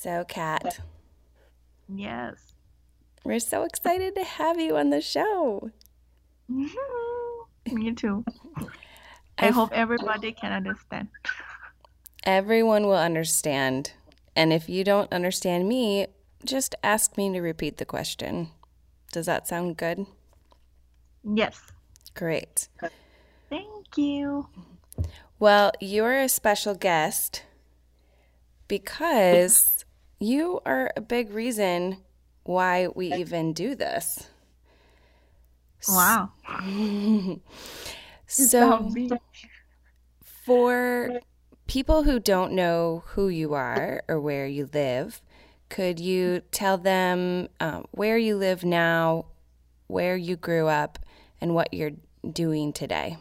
So, Kat, Yes. we're so excited to have you on the show. Mm-hmm. Me too. I I've- hope everybody can understand. Everyone will understand. And if you don't understand me, just ask me to repeat the question. Does that sound good? Yes. Great. Thank you. Well, you're a special guest because you are a big reason why we even do this. Wow. So, for people who don't know who you are or where you live, could you tell them um, where you live now, where you grew up, and what you're doing today?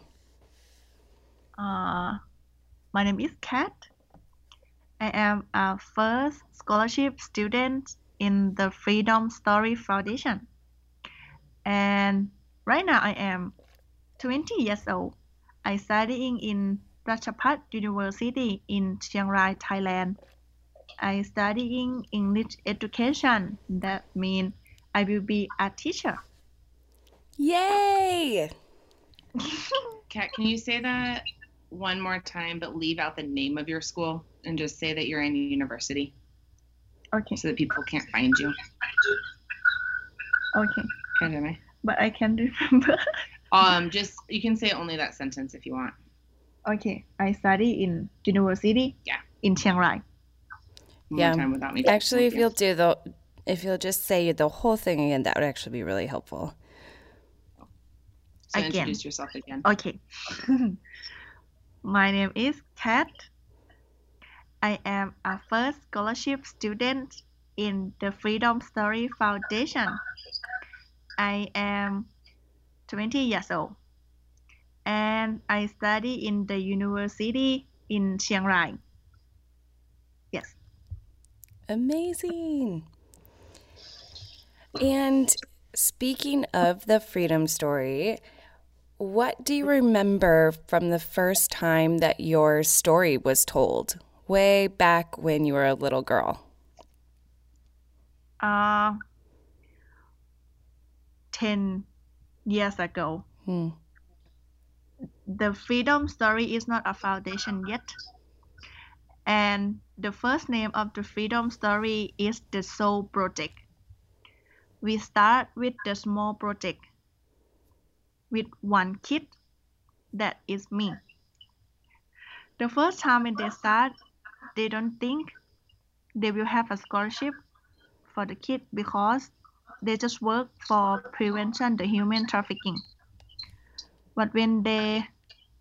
Uh, my name is Kat. I am a first scholarship student in the Freedom Story Foundation. And right now I am 20 years old. I studying in Rajabhat University in Chiang Rai, Thailand. I studying English education. That means I will be a teacher. Yay! Kat, can you say that one more time, but leave out the name of your school and just say that you're in university Okay, so that people can't find you? okay. Okay, Jeremy? But I can't remember. Um, just you can say only that sentence if you want. Okay, I study in university. Yeah. In Chiang Rai. One Yeah. time without me. Actually, if Yes. you'll do the, if you'll just say the whole thing again, that would actually be really helpful. so Again. introduce yourself again. Okay. My name is Kat. I am a first scholarship student in the Freedom Story Foundation. I am 20 years old and I study in the university in Chiang Rai. Yes. Amazing. And speaking of the freedom story, what do you remember from the first time that your story was told? Way back when you were a little girl. Uh, 10 years ago. Hmm. the Freedom Story is not a foundation yet. And the first name of the Freedom Story is the SOLD Project. We start with the small project with one kid, that is me. The first time when they start, they don't think they will have a scholarship for the kid because they just work for prevention the human trafficking but when they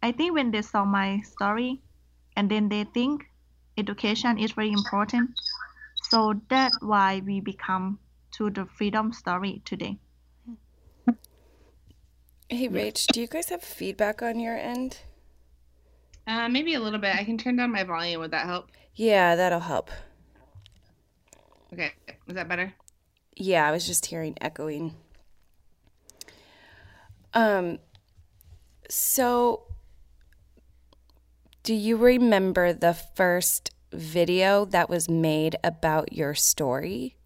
i think when they saw my story and then they think education is very important so that's why we become to the freedom story today Hey, Rach, do you guys have feedback on your end? Uh, maybe a little bit. I can turn down my volume. Would that help? Yeah, that'll help. Okay. Is that better? Yeah, I was just hearing echoing. Um so do you remember the first video that was made about your story?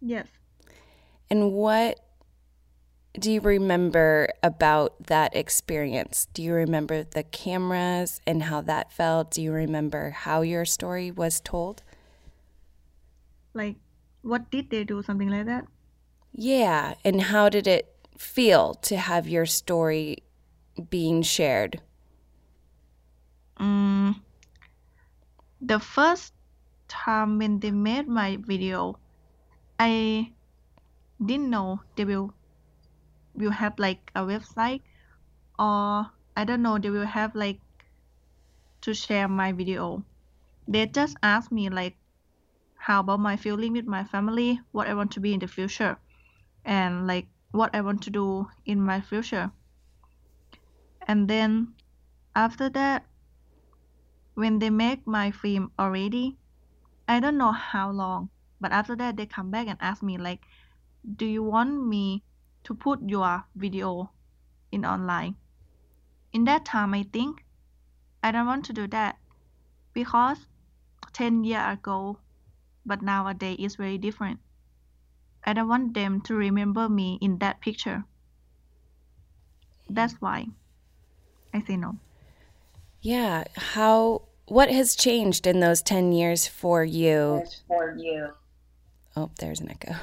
yes And what do you remember about that experience? Do you remember the cameras and how that felt? Do you remember how your story was told? like what did they do something like that Yeah, and how did it feel to have your story being shared? mm, the first time when they made my video i didn't know they will will have like a website or i don't know they will have like to share my video. They just ask me like how about my feeling with my family what i want to be in the future and like what i want to do in my future. And then after that when they make my film already i don't know how long but after that they come back and ask me like do you want me to put your video in online in that time i think i don't want to do that because 10 years ago, but nowadays is very different. I don't want them to remember me in that picture. That's why I say no. Yeah. How, what has changed in those 10 years for you? For you. Oh, there's an echo.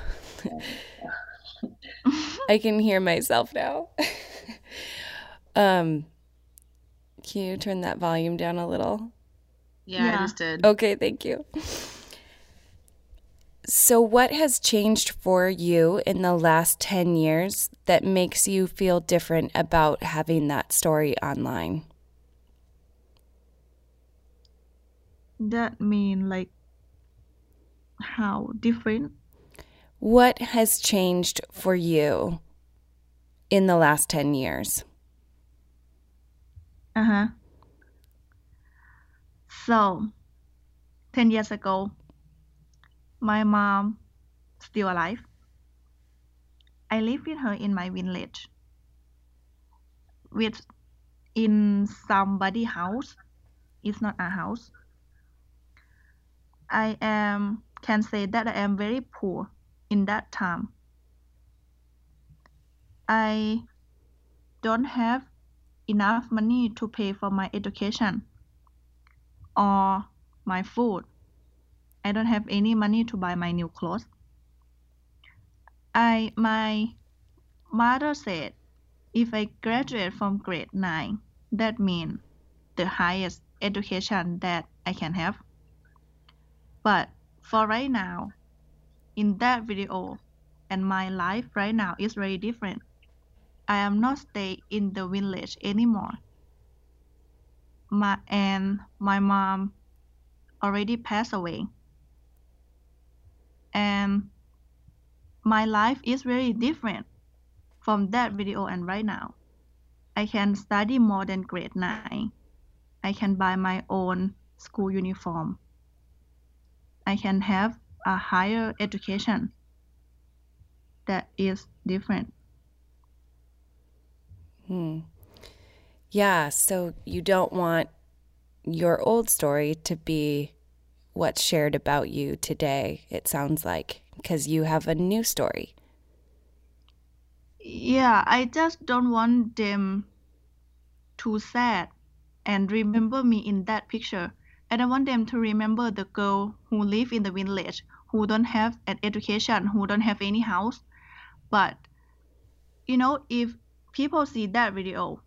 I can hear myself now. um, can you turn that volume down a little? Yeah, Yeah. I just did. Okay, thank you. So, what has changed for you in the last 10 years that makes you feel different about having that story online? That mean like how different? What has changed for you in the last 10 years? Uh huh. So, 10 years ago, my mom still alive. I live with her in my village. With in somebody house. It's not a house. I am can say that I am very poor in that time. I don't have enough money to pay for my education or my food. I don't have any money to buy my new clothes. I my mother said if I graduate from grade 9, that means the highest education that I can have. But for right now, in that video and my life right now is very different. I am not stay in the village anymore. My and my mom already passed away. And my life is very different from that video and right now. I can study more than grade 9. I can buy my own school uniform. I can have a higher education that is different. Hmm. Yeah, so you don't want your old story to be what's shared about you today, it sounds like, because you have a new story. Yeah, I just don't want them to sad and remember me in that picture. I don't want them to remember the girl who live in the village, who don't have an education, who don't have any house. But you know, if people see that video,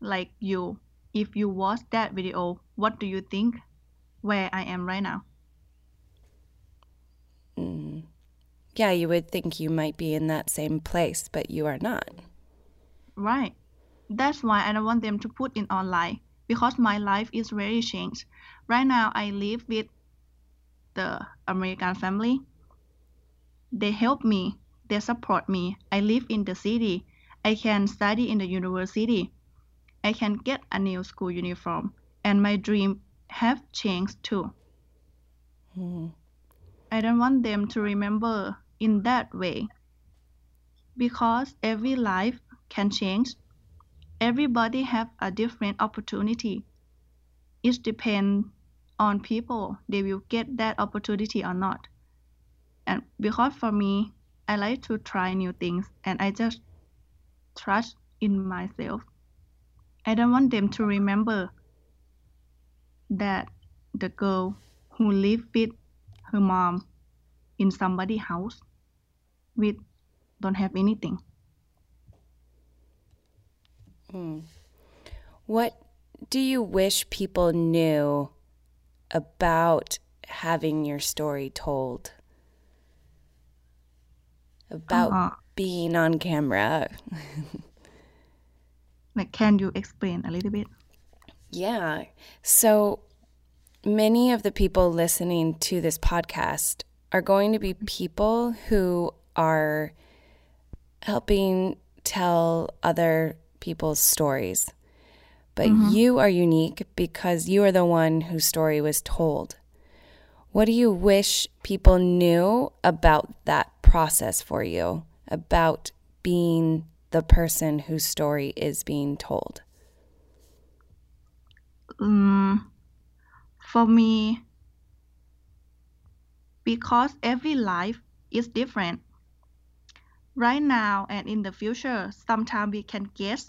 like you, if you watch that video, what do you think where I am right now? Mm. Yeah, you would think you might be in that same place, but you are not. Right. That's why I don't want them to put in online because my life is very changed. Right now, I live with the American family. They help me, they support me. I live in the city. I can study in the university. I can get a new school uniform, and my dream have changed too. Mm. I don't want them to remember in that way because every life can change. Everybody have a different opportunity. It depends on people they will get that opportunity or not. And because for me, I like to try new things and I just trust in myself. I don't want them to remember that the girl who lived with her mom in somebody's house with don't have anything. Hmm. What do you wish people knew about having your story told? About Uh, being on camera? like, can you explain a little bit? Yeah. So many of the people listening to this podcast are going to be people who are helping tell other people's stories. But you are unique because you are the one whose story was told. What do you wish people knew about that process for you, about being the person whose story is being told? Um, for me, because every life is different. Right now and in the future, sometimes we can guess,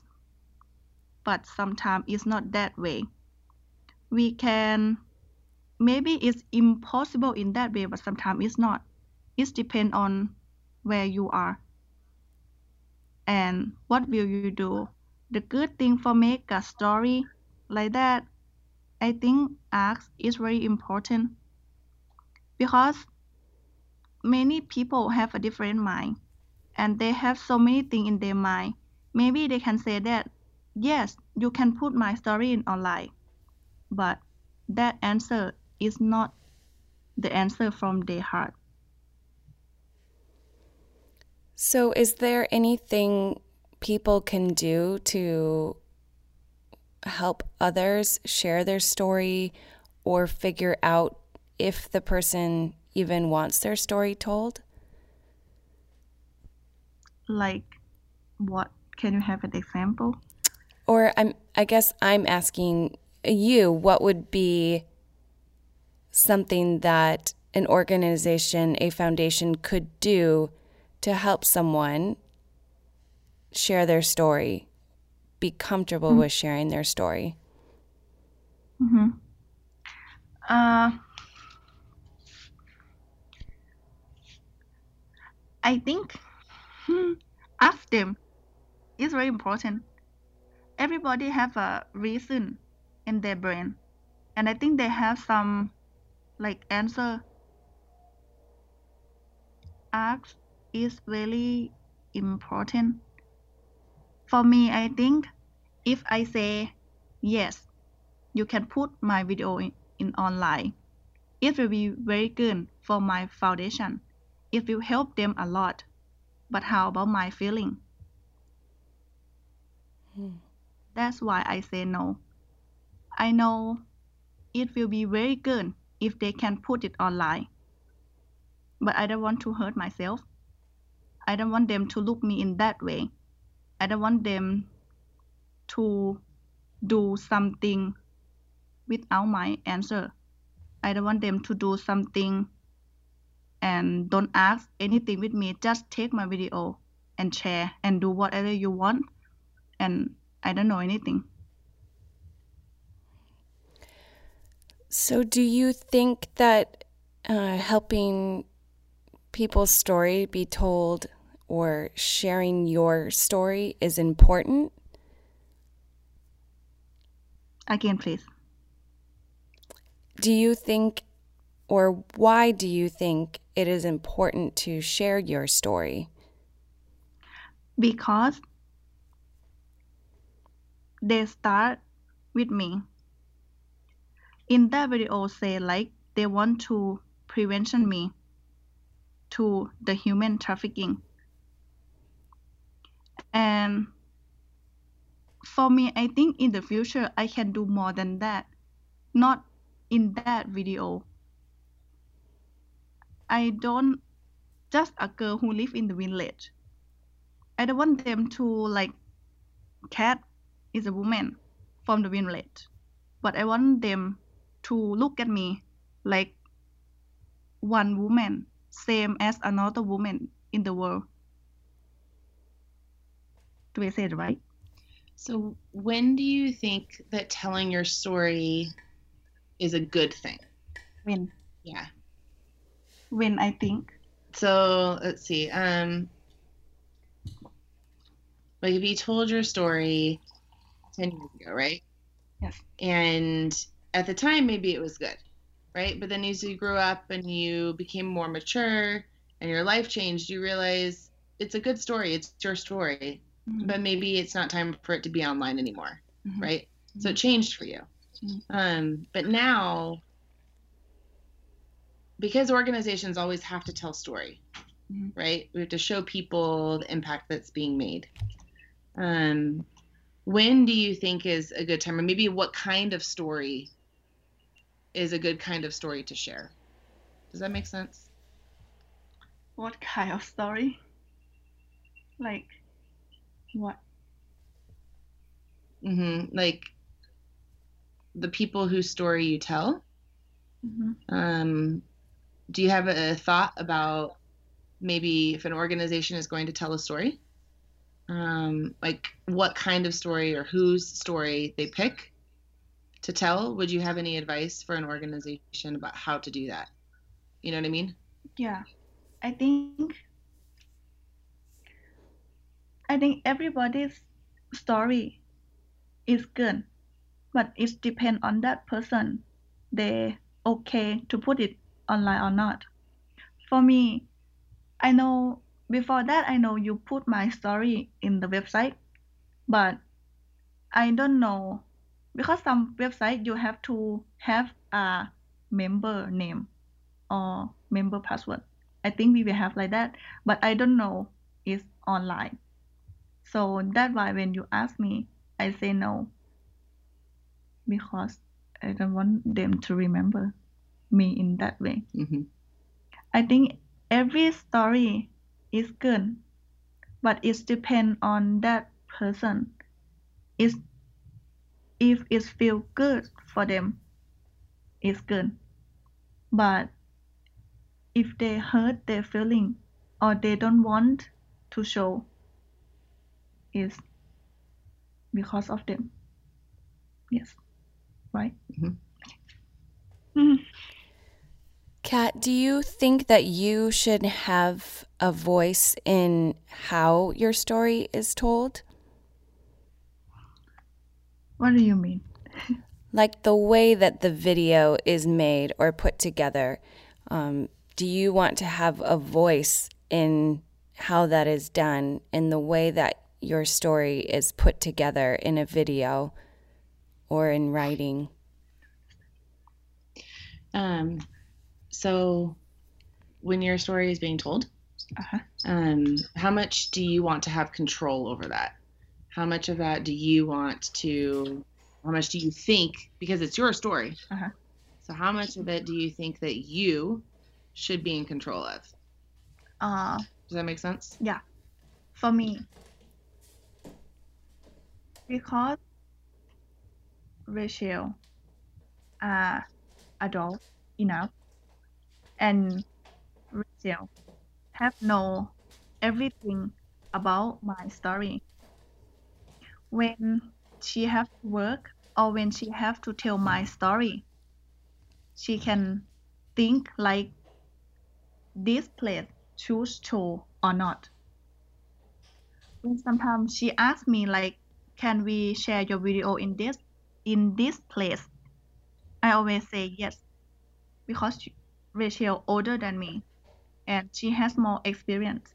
but sometimes it's not that way. We can, maybe it's impossible in that way, but sometimes it's not. It depends on where you are and what will you do. The good thing for make a story like that, I think arcs is very important because many people have a different mind and they have so many things in their mind. Maybe they can say that, yes, you can put my story in online, but that answer is not the answer from their heart. So, is there anything people can do to help others share their story or figure out if the person even wants their story told? Like, what? Can you have an example? Or I'm I guess I'm asking you what would be something that an organization, a foundation could do to help someone share their story, be comfortable mm-hmm. with sharing their story? Mm-hmm. Uh, I think hmm, ask them is very important. Everybody have a reason in their brain, and I think they have some like answer. Ask is really important. For me, I think if I say yes, you can put my video in, in online, it will be very good for my foundation. It will help them a lot. But how about my feeling? Hmm. That's why I say no. I know it will be very good if they can put it online. But I don't want to hurt myself. I don't want them to look me in that way. I don't want them to do something without my answer. I don't want them to do something and don't ask anything with me. Just take my video and share and do whatever you want. And I don't know anything. So, do you think that uh, helping people's story be told or sharing your story is important? Again, please. Do you think, or why do you think it is important to share your story? Because they start with me. In that video, say like they want to prevention me to the human trafficking and for me, I think in the future, I can do more than that. Not in that video. I don't just a girl who live in the village. I don't want them to like Kat is a woman from the village. But I want them to look at me like one woman, same as another woman in the world. Do I say it right? So, when do you think that telling your story is a good thing? When? Yeah. When I think. So, let's see. Um, like if you told your story 10 years ago, right? Yes. And at the time, maybe it was good, right? But then as you grew up and you became more mature and your life changed, you realize it's a good story. It's your story mm-hmm. but maybe it's not time for it to be online anymore, mm-hmm. right? So it mm-hmm. changed for you. Mm-hmm. Um, but now, because organizations always have to tell story, mm-hmm. right? We have to show people the impact that's being made. Um, when do you think is a good time, or maybe what kind of story is a good kind of story to share? Does that make sense? What kind of story? Like what? Mm-hmm. Like the people whose story you tell. Mm-hmm. Um, do you have a thought about maybe if an organization is going to tell a story um, like what kind of story or whose story they pick to tell would you have any advice for an organization about how to do that you know what i mean Yeah, I think I think everybody's story is good, but it depends on that person. They okay to put it online or not. For me, I know before that I know you put my story in the website, but I don't know because some website you have to have a member name or member password. I think we will have like that, but I don't know it's online. So that's why when you ask me, I say no because I don't want them to remember me in that way. hmm I think every story is good, but it depends on that person. Is if it feel good for them, it's good. But if they hurt their feeling or they don't want to show, is because of them. Yes, right. Mhm. Mhm. Kat, do you think that you should have a voice in how your story is told? What do you mean? Like the way that the video is made or put together. Um, do you want to have a voice in how that is done, in the way that your story is put together in a video or in writing? um, so when your story is being told Uh-huh. um, how much do you want to have control over that? How much of that do you want to how much do you think because it's your story. Uh-huh. so how much of it do you think that you should be in control of? Uh, does that make sense? Yeah, for me. Because Rachel are adult enough and Rachel have know everything about my story. When she have to work or when she have to tell my story, she can think like this place choose to or not. When sometimes she asks me like can we share your video in this in this place? I always say yes because rachel older than me and she has more experience.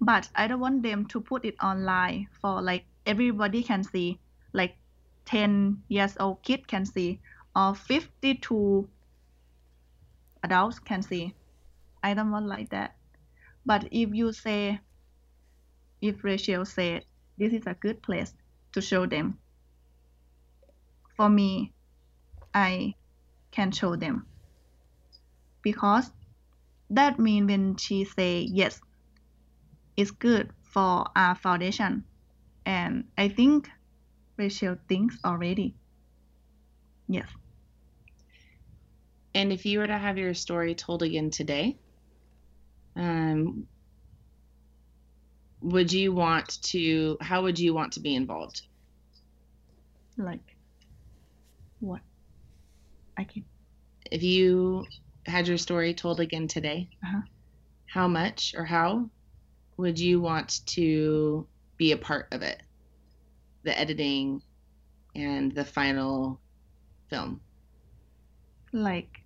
But i don't want them to put it online for like everybody can see like 10 years old kid can see or 52 adults can see. I don't want like that. But if you say if Rachel said this is a good place to show them, for me, I can show them. Because that means when she say yes, it's good for our foundation. And I think Rachel thinks already. Yes. and if you were to have your story told again today um, would you want to how would you want to be involved Like what? I can if you had your story told again today, Uh-huh. how much or how would you want to be a part of it? The editing and the final film. like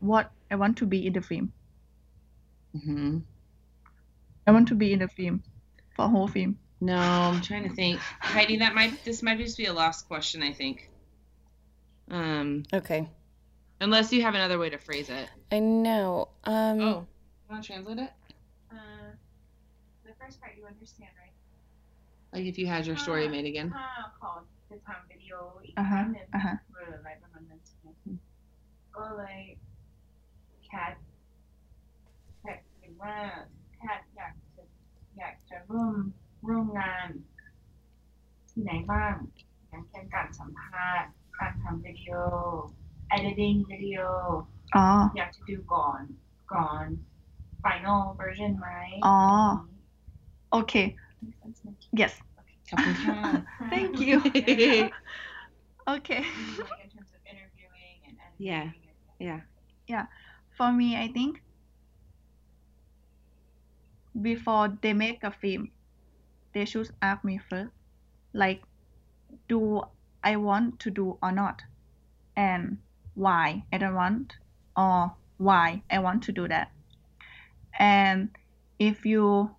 what I want to be in the film. hmm I want to be in the film for a whole film. No, I'm trying to think. Heidi, that might this might just be a lost question. I think. Um, Okay. Unless you have another way to phrase it. I know. Um, oh, want to translate it? Uh, the first part you understand, right? Like if you had your story uh, made again. Uh, uh-huh, uh-huh. Or like Kat, Kat, Kat อยากจะอยากจะร่วมร่วมงานที่ไหนบ้างอย่างเช่นการสัมภาษณ์การทำวิดีโอ editing วิดีโอ อ๋อ อยากจะดูก่อนก่อน final version ไหม อ๋อ โอเค yes ขอบคุณค่ะ thank you okay like in terms of interviewing and editing Yeah. and- Yeah. for me I think before they make a film they should ask me first like do I want to do or not and why I don't want or why I want to do that. And if you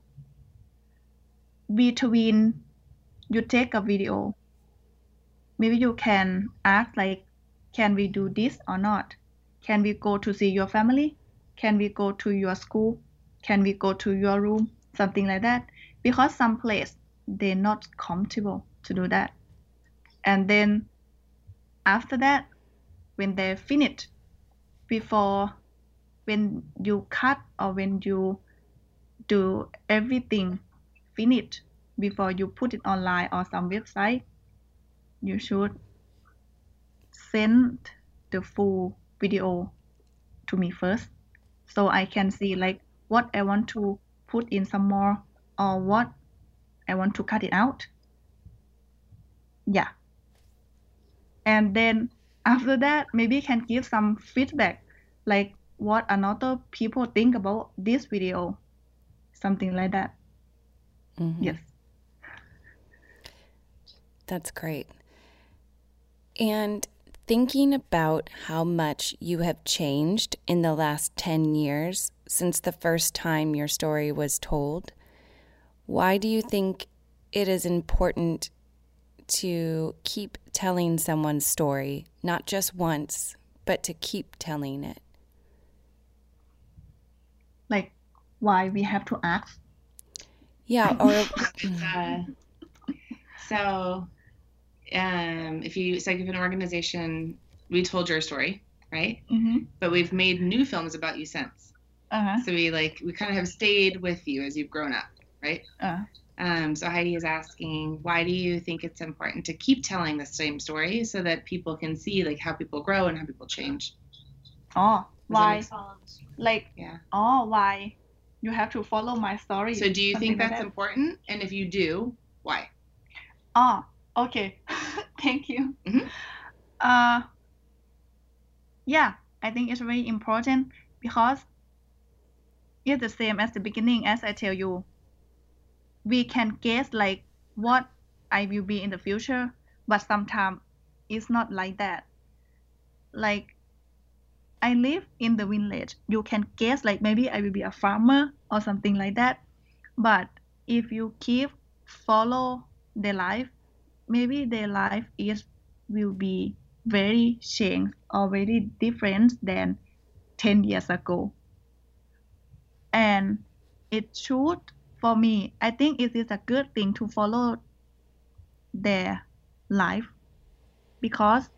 between you take a video maybe you can ask like can we do this or not? Can we go to see your family? Can we go to your school? Can we go to your room? Something like that. Because some place they're not comfortable to do that. And then after that when they're finished before when you cut or when you do everything finished before you put it online or some website you should send the full video to me first so I can see like what I want to put in some more or what I want to cut it out. Yeah. And then after that, maybe I can give some feedback like what another people think about this video. Something like that. Mhm. Yes. That's great. And thinking about how much you have changed in the last 10 years since the first time your story was told, why do you think it is important to keep telling someone's story, not just once, but to keep telling it? Like why we have to ask. Yeah, or uh, so, um, if you, it's like if an organization, we told your story, right? Mm-hmm. But we've made new films about you since. Uh-huh. So we like, we kind of have stayed with you as you've grown up, right? Uh, Um, so Heidi is asking, why do you think it's important to keep telling the same story so that people can see like how people grow and how people change? oh, why? Like Yeah. oh, why? You have to follow my story. So do you think like that's that. important? And if you do, why? Oh, okay. Thank you. Mhm. Uh, yeah, I think it's very important because it's the same as the beginning as I tell you. We can guess like what I will be in the future, but sometimes it's not like that. Like I live in the village. You can guess like maybe I will be a farmer or something like that. But if you keep follow their life, maybe their life is will be very changed or very different than 10 years ago. And it should, for me, I think it is a good thing to follow their life because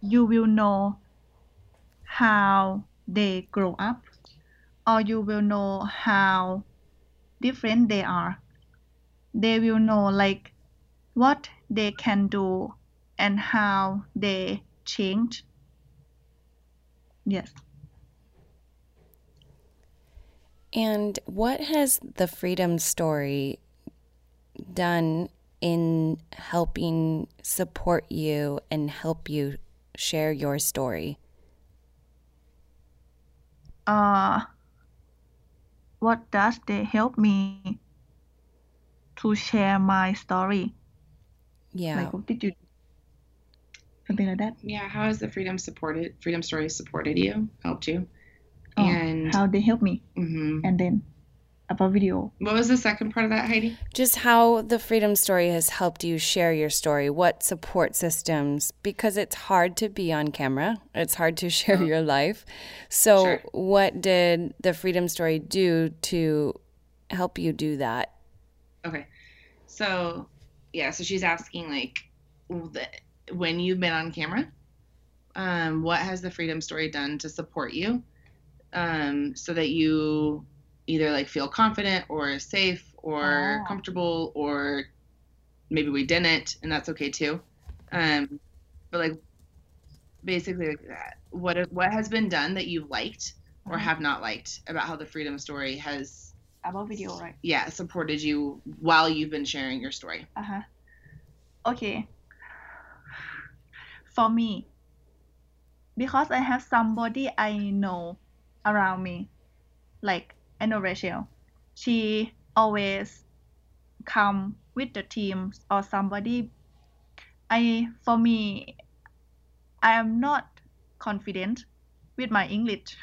you will know how they grow up or you will know how different they are. They will know like what they can do and how they change. Yes And what has the freedom story done in helping support you and help you share your story? uh what does they help me to share my story Yeah. like what did you something like that Yeah. How has the freedom supported, freedom story supported you, helped you? Oh, and how they help me mhm. and then about video what was the second part of that, Heidi? Just how the freedom story has helped you share your story. What support systems? Because it's hard to be on camera, it's hard to share your life. So, Sure. what did the freedom story do to help you do that? Okay. So, yeah, so she's asking like when you've been on camera, um, what has the freedom story done to support you? Um, so that you either like feel confident or safe or Oh. comfortable or maybe we didn't and that's okay too. Um, but like basically like that. What what has been done that you've liked or Uh-huh. have not liked about how the freedom story has about video, right? yeah supported you while you've been sharing your story. Uh-huh. Okay. For me, because I have somebody I know around me, like know Rachel, she always come with the teams or somebody. I for me, I am not confident with my English.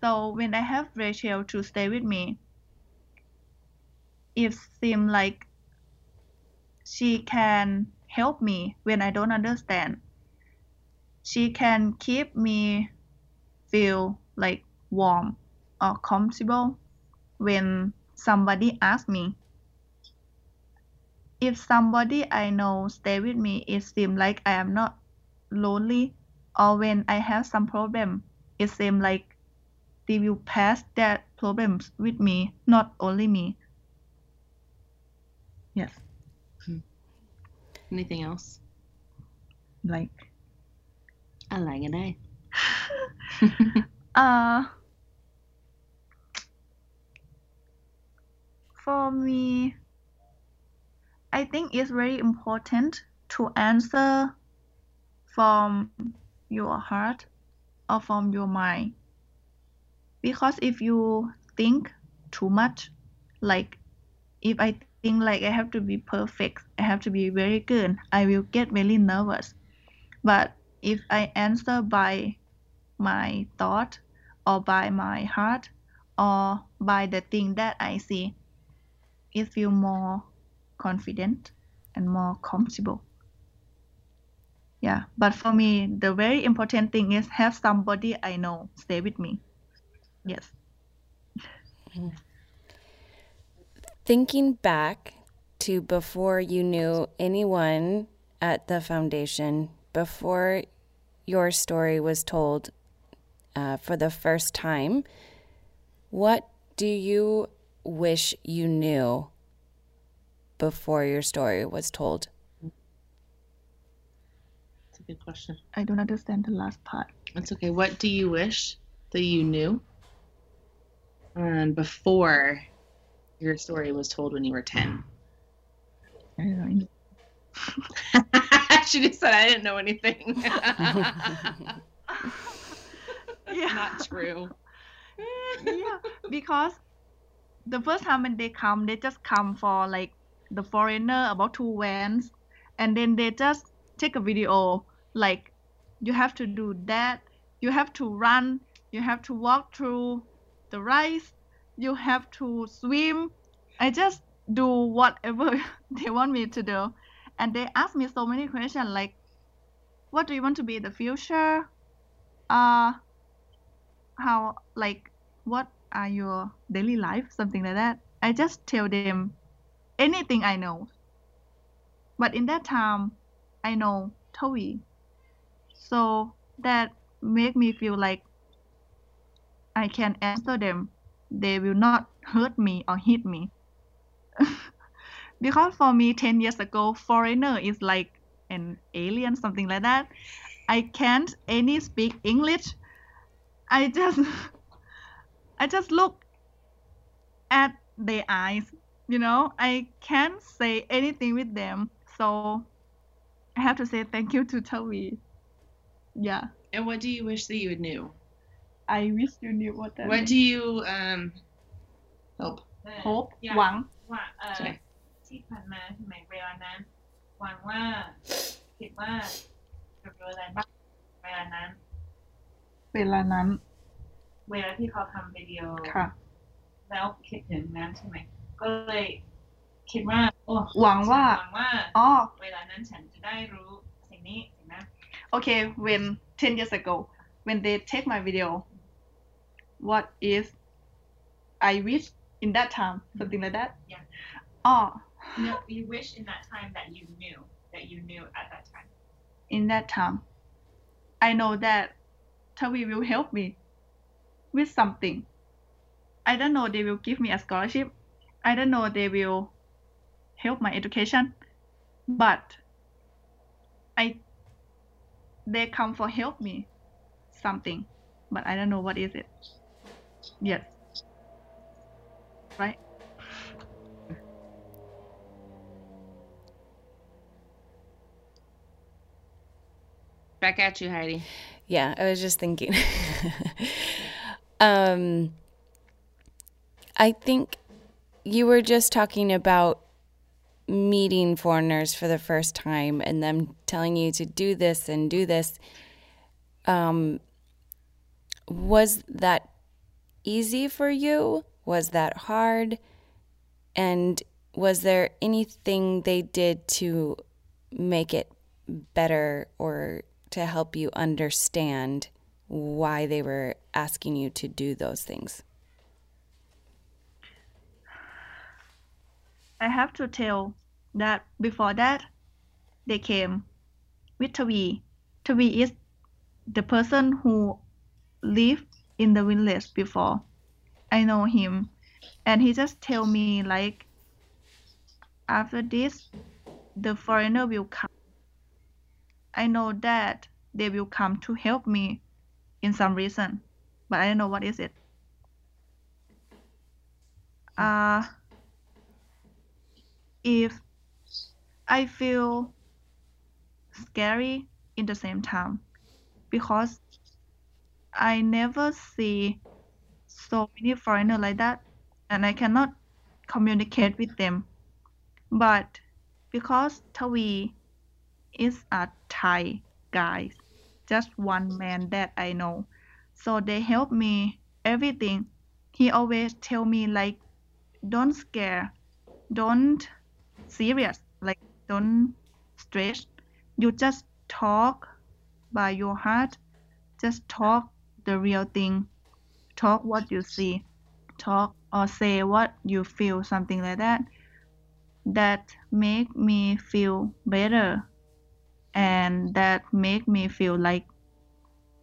So when I have Rachel to stay with me, it seems like she can help me when I don't understand. She can keep me feel like warm or comfortable when somebody asks me. If somebody I know stay with me, it seems like I am not lonely or when I have some problem, it seems like they will pass that problems with me, not only me. Yes. Hmm. Anything else? Like. I like it. Eh? uh for me i think it's very important to answer from your heart or from your mind. Because if you think too much like if i think like i have to be perfect i have to be very good i will get really nervous. But if i answer by my thought or by my heart or by the thing that I see, it feel more confident and more comfortable. Yeah, but for me, the very important thing is have somebody I know stay with me. Yes. Thinking back to before you knew anyone at the foundation, before your story was told uh, for the first time, what do you wish you knew before your story was told? That's a good question. I don't understand the last part. That's okay. What do you wish that you knew um, before your story was told when you were 10? I don't know. she just said I didn't know anything. Yeah. Not true. yeah, because the first time when they come, they just come for like the foreigner about two vans, and then they just take a video like you have to do that, you have to run, you have to walk through the rice, you have to swim. I just do whatever they want me to do, and they ask me so many questions like, what do you want to be in the future? Uh, how like what are your daily life? Something like that. I just tell them anything i know. But in that time i know toei. So that make me feel like i can answer them. They will not hurt me or hit me. Because for me 10 years ago foreigner is like an alien something like that. I can't any speak english I just I just look at their eyes, you know. I can't say anything with them. So I have to say thank you to Toby. Yeah. And what do you wish that you knew? I wish you knew what that What means. do you um hope? เออ hope อยาก หวัง ว่าเออ ใช่ ที่ผ่านมาใช่ไหมเวลานั้นหวังว่าคิดว่าจะเจออะไรบ้างเวลานั้น เวลานั้น เวลาที่เขาทำวิดีโอค่ะ แล้วคิดถึงนั้นใช่ไหม ก็เลยคิดว่า โอ้หวังว่าหวังว่าอ๋อเวลานั้นฉันจะได้รู้สิ่งนี้สิ่งนั้น okay when 10 years ago when they take my video what is I wish in that time something like that Yeah. oh no you wish in that time that you knew that you knew at that time in that time I know that Tawi will help me with something I don't know they will give me a scholarship I don't know they will help my education but I they come for help me something, but I don't know what is it. Yes. Right? Back at you, Heidi. Yeah, I was just thinking. um, I think you were just talking about meeting foreigners for the first time and them telling you to do this and do this. Um, was that easy for you? Was that hard? And was there anything they did to make it better or to help you understand why they were asking you to do those things? I have to tell that before that, they came with Tavi. Tavi is the person who lived in the village before. I know him, and he just tell me like, after this, the foreigner will come. I know that they will come to help me in some reason, but I don't know what is it. Uh, if I feel scary in the same time because I never see so many foreigners like that and I cannot communicate with them. But because Tavi is a Thai guy, just one man that I know, so they help me everything. He always tell me like, don't scare, don't serious, like don't stress. You just talk by your heart, just talk the real thing, talk what you see, talk or say what you feel, something like that. That make me feel better and that make me feel like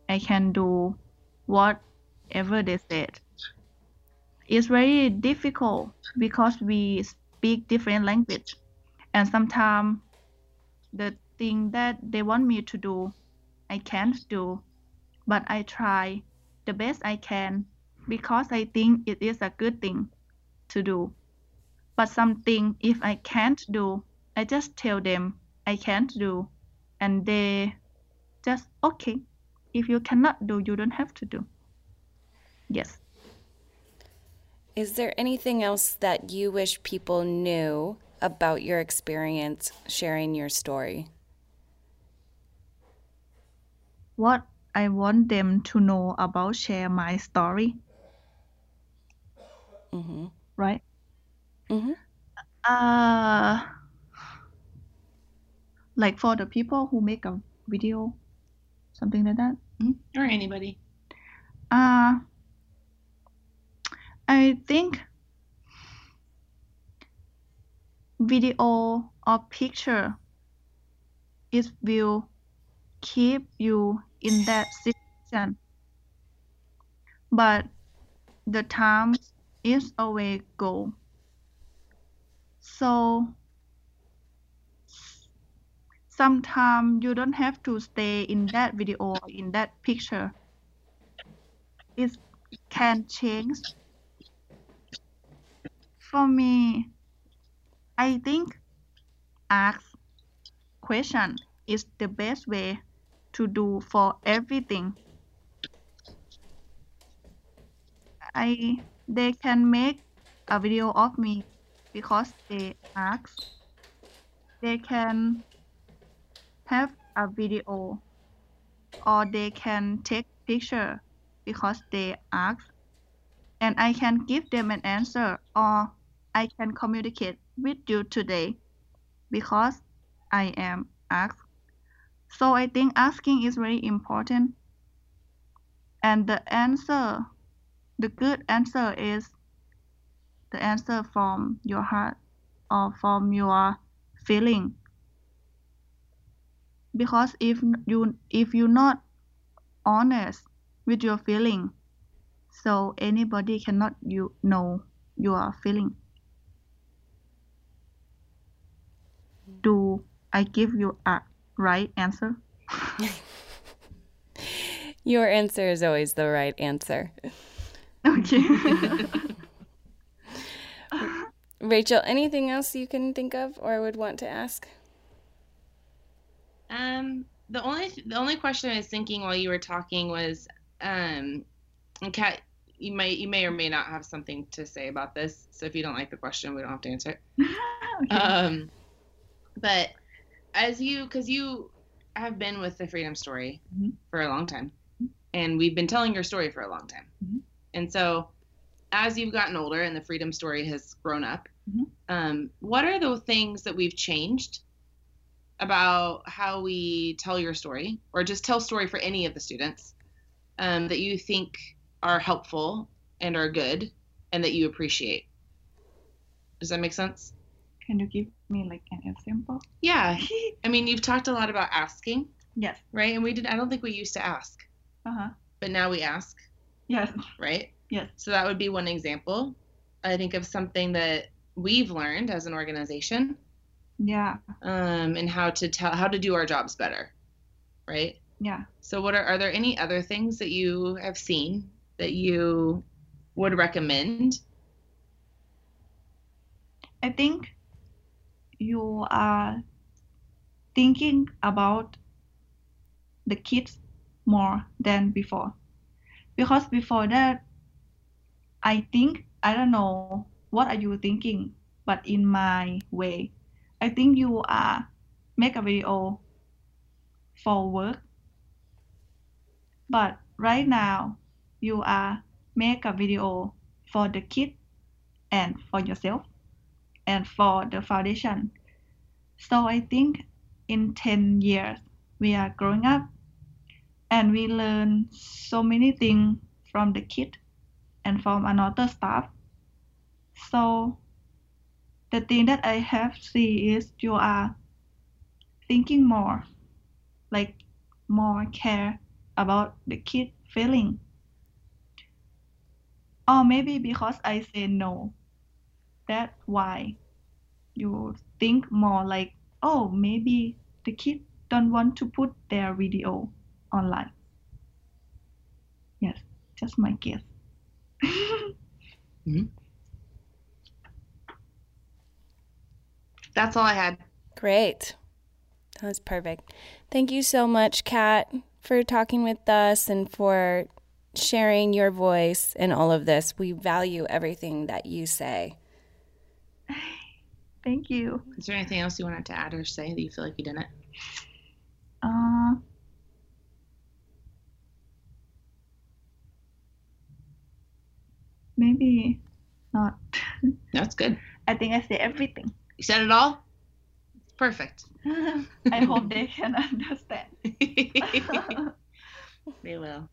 I can do whatever they said. It's very difficult because we speak different language and sometimes the thing that they want me to do I can't do but I try the best I can because I think it is a good thing to do. But something if I can't do, I just tell them I can't do, and they just okay. If you cannot do, you don't have to do. Yes. Is there anything else that you wish people knew about your experience sharing your story? What I want them to know about share my story, Mm-hmm. right? Mm-hmm. Uh, like for the people who make a video, something like that. Mhm. Or anybody. Uh, I think video or picture it will keep you in that situation. But the time is always go. So sometimes you don't have to stay in that video or in that picture. It can change. For me, I think ask question is the best way to do for everything. I they can make a video of me because they ask. They can have a video or they can take picture because they ask and I can give them an answer or I can communicate with you today because I am asked. So I think asking is very important. And the answer, the good answer is the answer from your heart or from your feeling. Because if you if you're not honest with your feeling, so anybody cannot you know your feeling. Do I give you a right answer? Your answer is always the right answer. Okay. Rachel, anything else you can think of or would want to ask? Um, the only the only question I was thinking while you were talking was, um, and Kat, you might you may or may not have something to say about this. So if you don't like the question, we don't have to answer it. okay. Um, but as you, because you have been with the Freedom Story Mhm. for a long time, and we've been telling your story for a long time, Mhm. and so as you've gotten older and the Freedom Story has grown up, Mhm. um, what are the things that we've changed about how we tell your story, or just tell story for any of the students um, that you think are helpful and are good, and that you appreciate? Does that make sense? Can you give me like an example? Yeah. I mean, you've talked a lot about asking, yes. right? And we did I don't think we used to ask, Uh huh. but now we ask, Yes. right? Yes. So that would be one example. I think of something that we've learned as an organization, Yeah. um, and how to tell how to do our jobs better, right? Yeah. So what are are there any other things that you have seen that you would recommend? I think you are thinking about the kids more than before. Because before that, I think, I don't know, what are you thinking? But in my way, I think you are make a video for work. But right now, you are make a video for the kid and for yourself and for the foundation. So I think in 10 years we are growing up and we learn so many things from the kid and from another staff. So the thing that I have see is you are thinking more, like more care about the kid feeling. Or maybe because I say no, that's why you think more like, oh, maybe the kid don't want to put their video online. Yes, just my guess. Mm-hmm. That's all I had. Great. That was perfect. Thank you so much, Kat, for talking with us and for sharing your voice in all of this. We value everything that you say. Thank you. Is there anything else you wanted to add or say that you feel like you didn't? Uh, maybe not. That's good. I think I say everything. You said it all? Perfect. I hope they can understand. they will.